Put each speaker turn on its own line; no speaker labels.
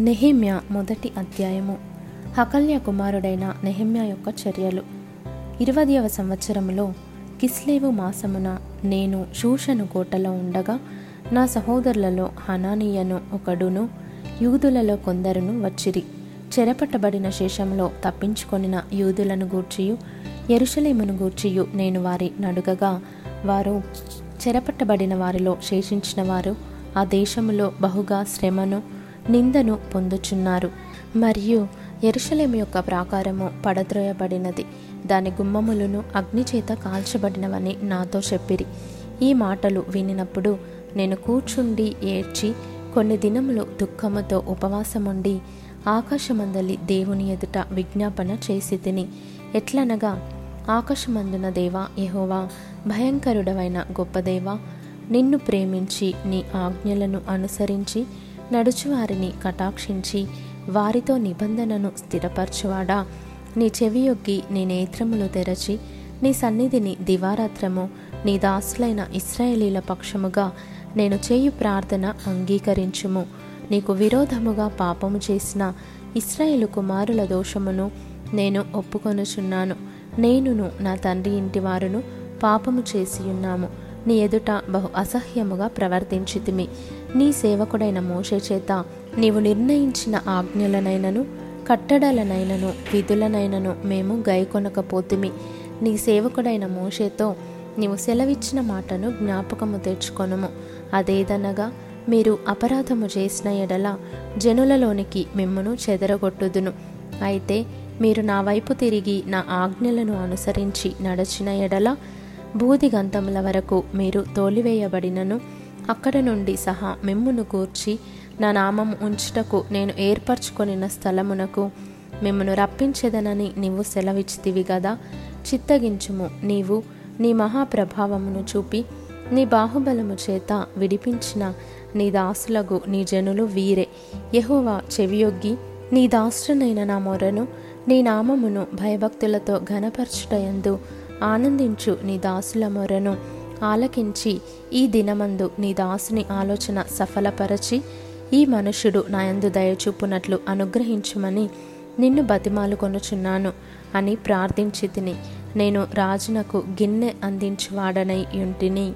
నెహిమ్య మొదటి అధ్యాయము. హకల్య కుమారుడైన నెహిమ్య యొక్క చర్యలు. ఇరవదవ సంవత్సరంలో కిస్లేవు మాసమున నేను శూషను కోటలో ఉండగా నా సహోదరులలో హనానీయను ఒకడును యూదులలో కొందరును వచ్చిరి. చెరపట్టబడిన శేషంలో తప్పించుకొనిన యూదులను గూర్చియు ఎరుషలేమును గూర్చియు నేను వారి నడుగగా వారు చెరపట్టబడిన వారిలో శేషించిన వారు ఆ దేశములో బహుగా శ్రమను నిందను పొందుచున్నారు. మరియు ఎరుషలేం యొక్క ప్రాకారము పడద్రోయబడినది. దాని గుమ్మములను అగ్నిచేత కాల్చబడినవని నాతో చెప్పిరి. ఈ మాటలు వినినప్పుడు నేను కూర్చుండి ఏడ్చి కొన్ని దినములు దుఃఖముతో ఉపవాసముండి ఆకాశమందలి దేవుని ఎదుట విజ్ఞాపన చేసి తిని ఎట్లనగా ఆకాశమందున దేవా యహోవా భయంకరుడవైన గొప్ప దేవా నిన్ను ప్రేమించి నీ ఆజ్ఞలను అనుసరించి నడుచువారిని కటాక్షించి వారితో నిబంధనను స్థిరపరచువాడా? నీ చెవియొగ్గి నీ నేత్రములు తెరచి నీ సన్నిధిని దివారాత్రము నీ దాసులైన ఇస్రాయేలీల పక్షముగా నేను చేయు ప్రార్థన అంగీకరించుము. నీకు విరోధముగా పాపము చేసిన ఇస్రాయేలు కుమారుల దోషమును నేను ఒప్పుకొనుచున్నాను. నేనును నా తండ్రి ఇంటి వారును పాపము చేసి ఉన్నాము నీ ఎదుట బహు అసహ్యముగా ప్రవర్తించితిమి. నీ సేవకుడైన మోషే చేత నీవు నిర్ణయించిన ఆజ్ఞలనైనను కట్టడలనైనను విధులనైనను మేము గైకొనకపోతిమి. నీ సేవకుడైన మోషేతో నీవు సెలవిచ్చిన మాటను జ్ఞాపకము తెచ్చుకొనుము. అదేదనగా మీరు అపరాధము చేసిన ఎడల జనులలోనికి మిమ్మను చెదరగొట్టుదును. అయితే మీరు నా వైపు తిరిగి నా ఆజ్ఞలను అనుసరించి నడచిన ఎడల బూదిగంతముల వరకు మీరు తోలివేయబడినను అక్కడ నుండి సహా మిమ్మును కూర్చి నా నామం ఉంచుటకు నేను ఏర్పరచుకొనిన స్థలమునకు మిమ్మను రప్పించెదనని నీవు సెలవిచ్చితివి గదా. చిత్తగించుము నీవు నీ మహాప్రభావమును చూపి నీ బాహుబలము చేత విడిపించిన నీ దాసులకు నీ జనులు వీరే. యహోవా చెవియొగ్గి నీ దాసునైన నా మొరను నీ నామమును భయభక్తులతో ఘనపరచుటయందు ఆనందించు నీ దాసుల మొరను ఆలకించి ఈ దినమందు నీ దాసుని ఆలోచన సఫలపరచి ఈ మనుషుడు నాయందు దయచూపునట్లు అనుగ్రహించుమని నిన్ను బతిమాలు కొనుచున్నాను అని ప్రార్థించి తిని నేను రాజునకు గిన్నె అందించువాడనై యుంటిని